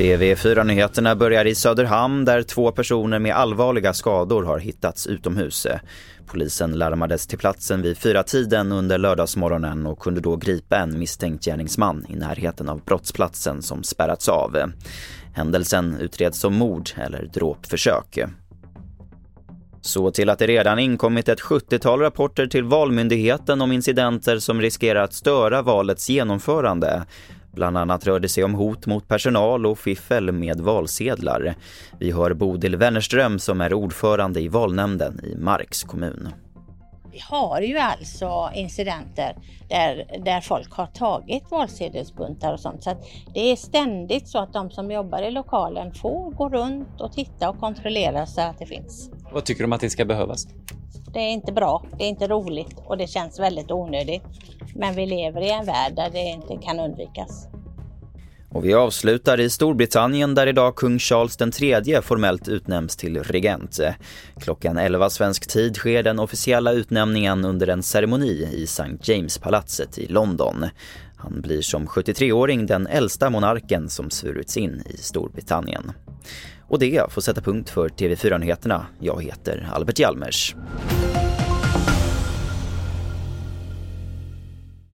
TV4-nyheterna börjar i Söderhamn där två personer med allvarliga skador har hittats utomhus. Polisen larmades till platsen vid fyra tiden under lördagsmorgonen och kunde då gripa en misstänkt gärningsman i närheten av brottsplatsen som spärrats av. Händelsen utreds som mord eller dråpförsök. Så till att det redan inkommit ett 70-tal rapporter till Valmyndigheten om incidenter som riskerar att störa valets genomförande. Bland annat rör det sig om hot mot personal och fiffel med valsedlar. Vi hör Bodil Wennerström som är ordförande i valnämnden i Marks kommun. Vi har ju alltså incidenter där, där folk har tagit valsedelsbuntar och sånt. Så det är ständigt så att de som jobbar i lokalen får gå runt och titta och kontrollera så att det finns. Vad tycker du om att det ska behövas? Det är inte bra, det är inte roligt och det känns väldigt onödigt. Men vi lever i en värld där det inte kan undvikas. Och vi avslutar i Storbritannien där idag kung Charles III formellt utnämns till regent. Klockan 11 svensk tid sker den officiella utnämningen under en ceremoni i St. James-palatset i London. Han blir som 73-åring den äldsta monarken som svurits in i Storbritannien. Och det får sätta punkt för TV4-nyheterna. Jag heter Albert Hjalmers.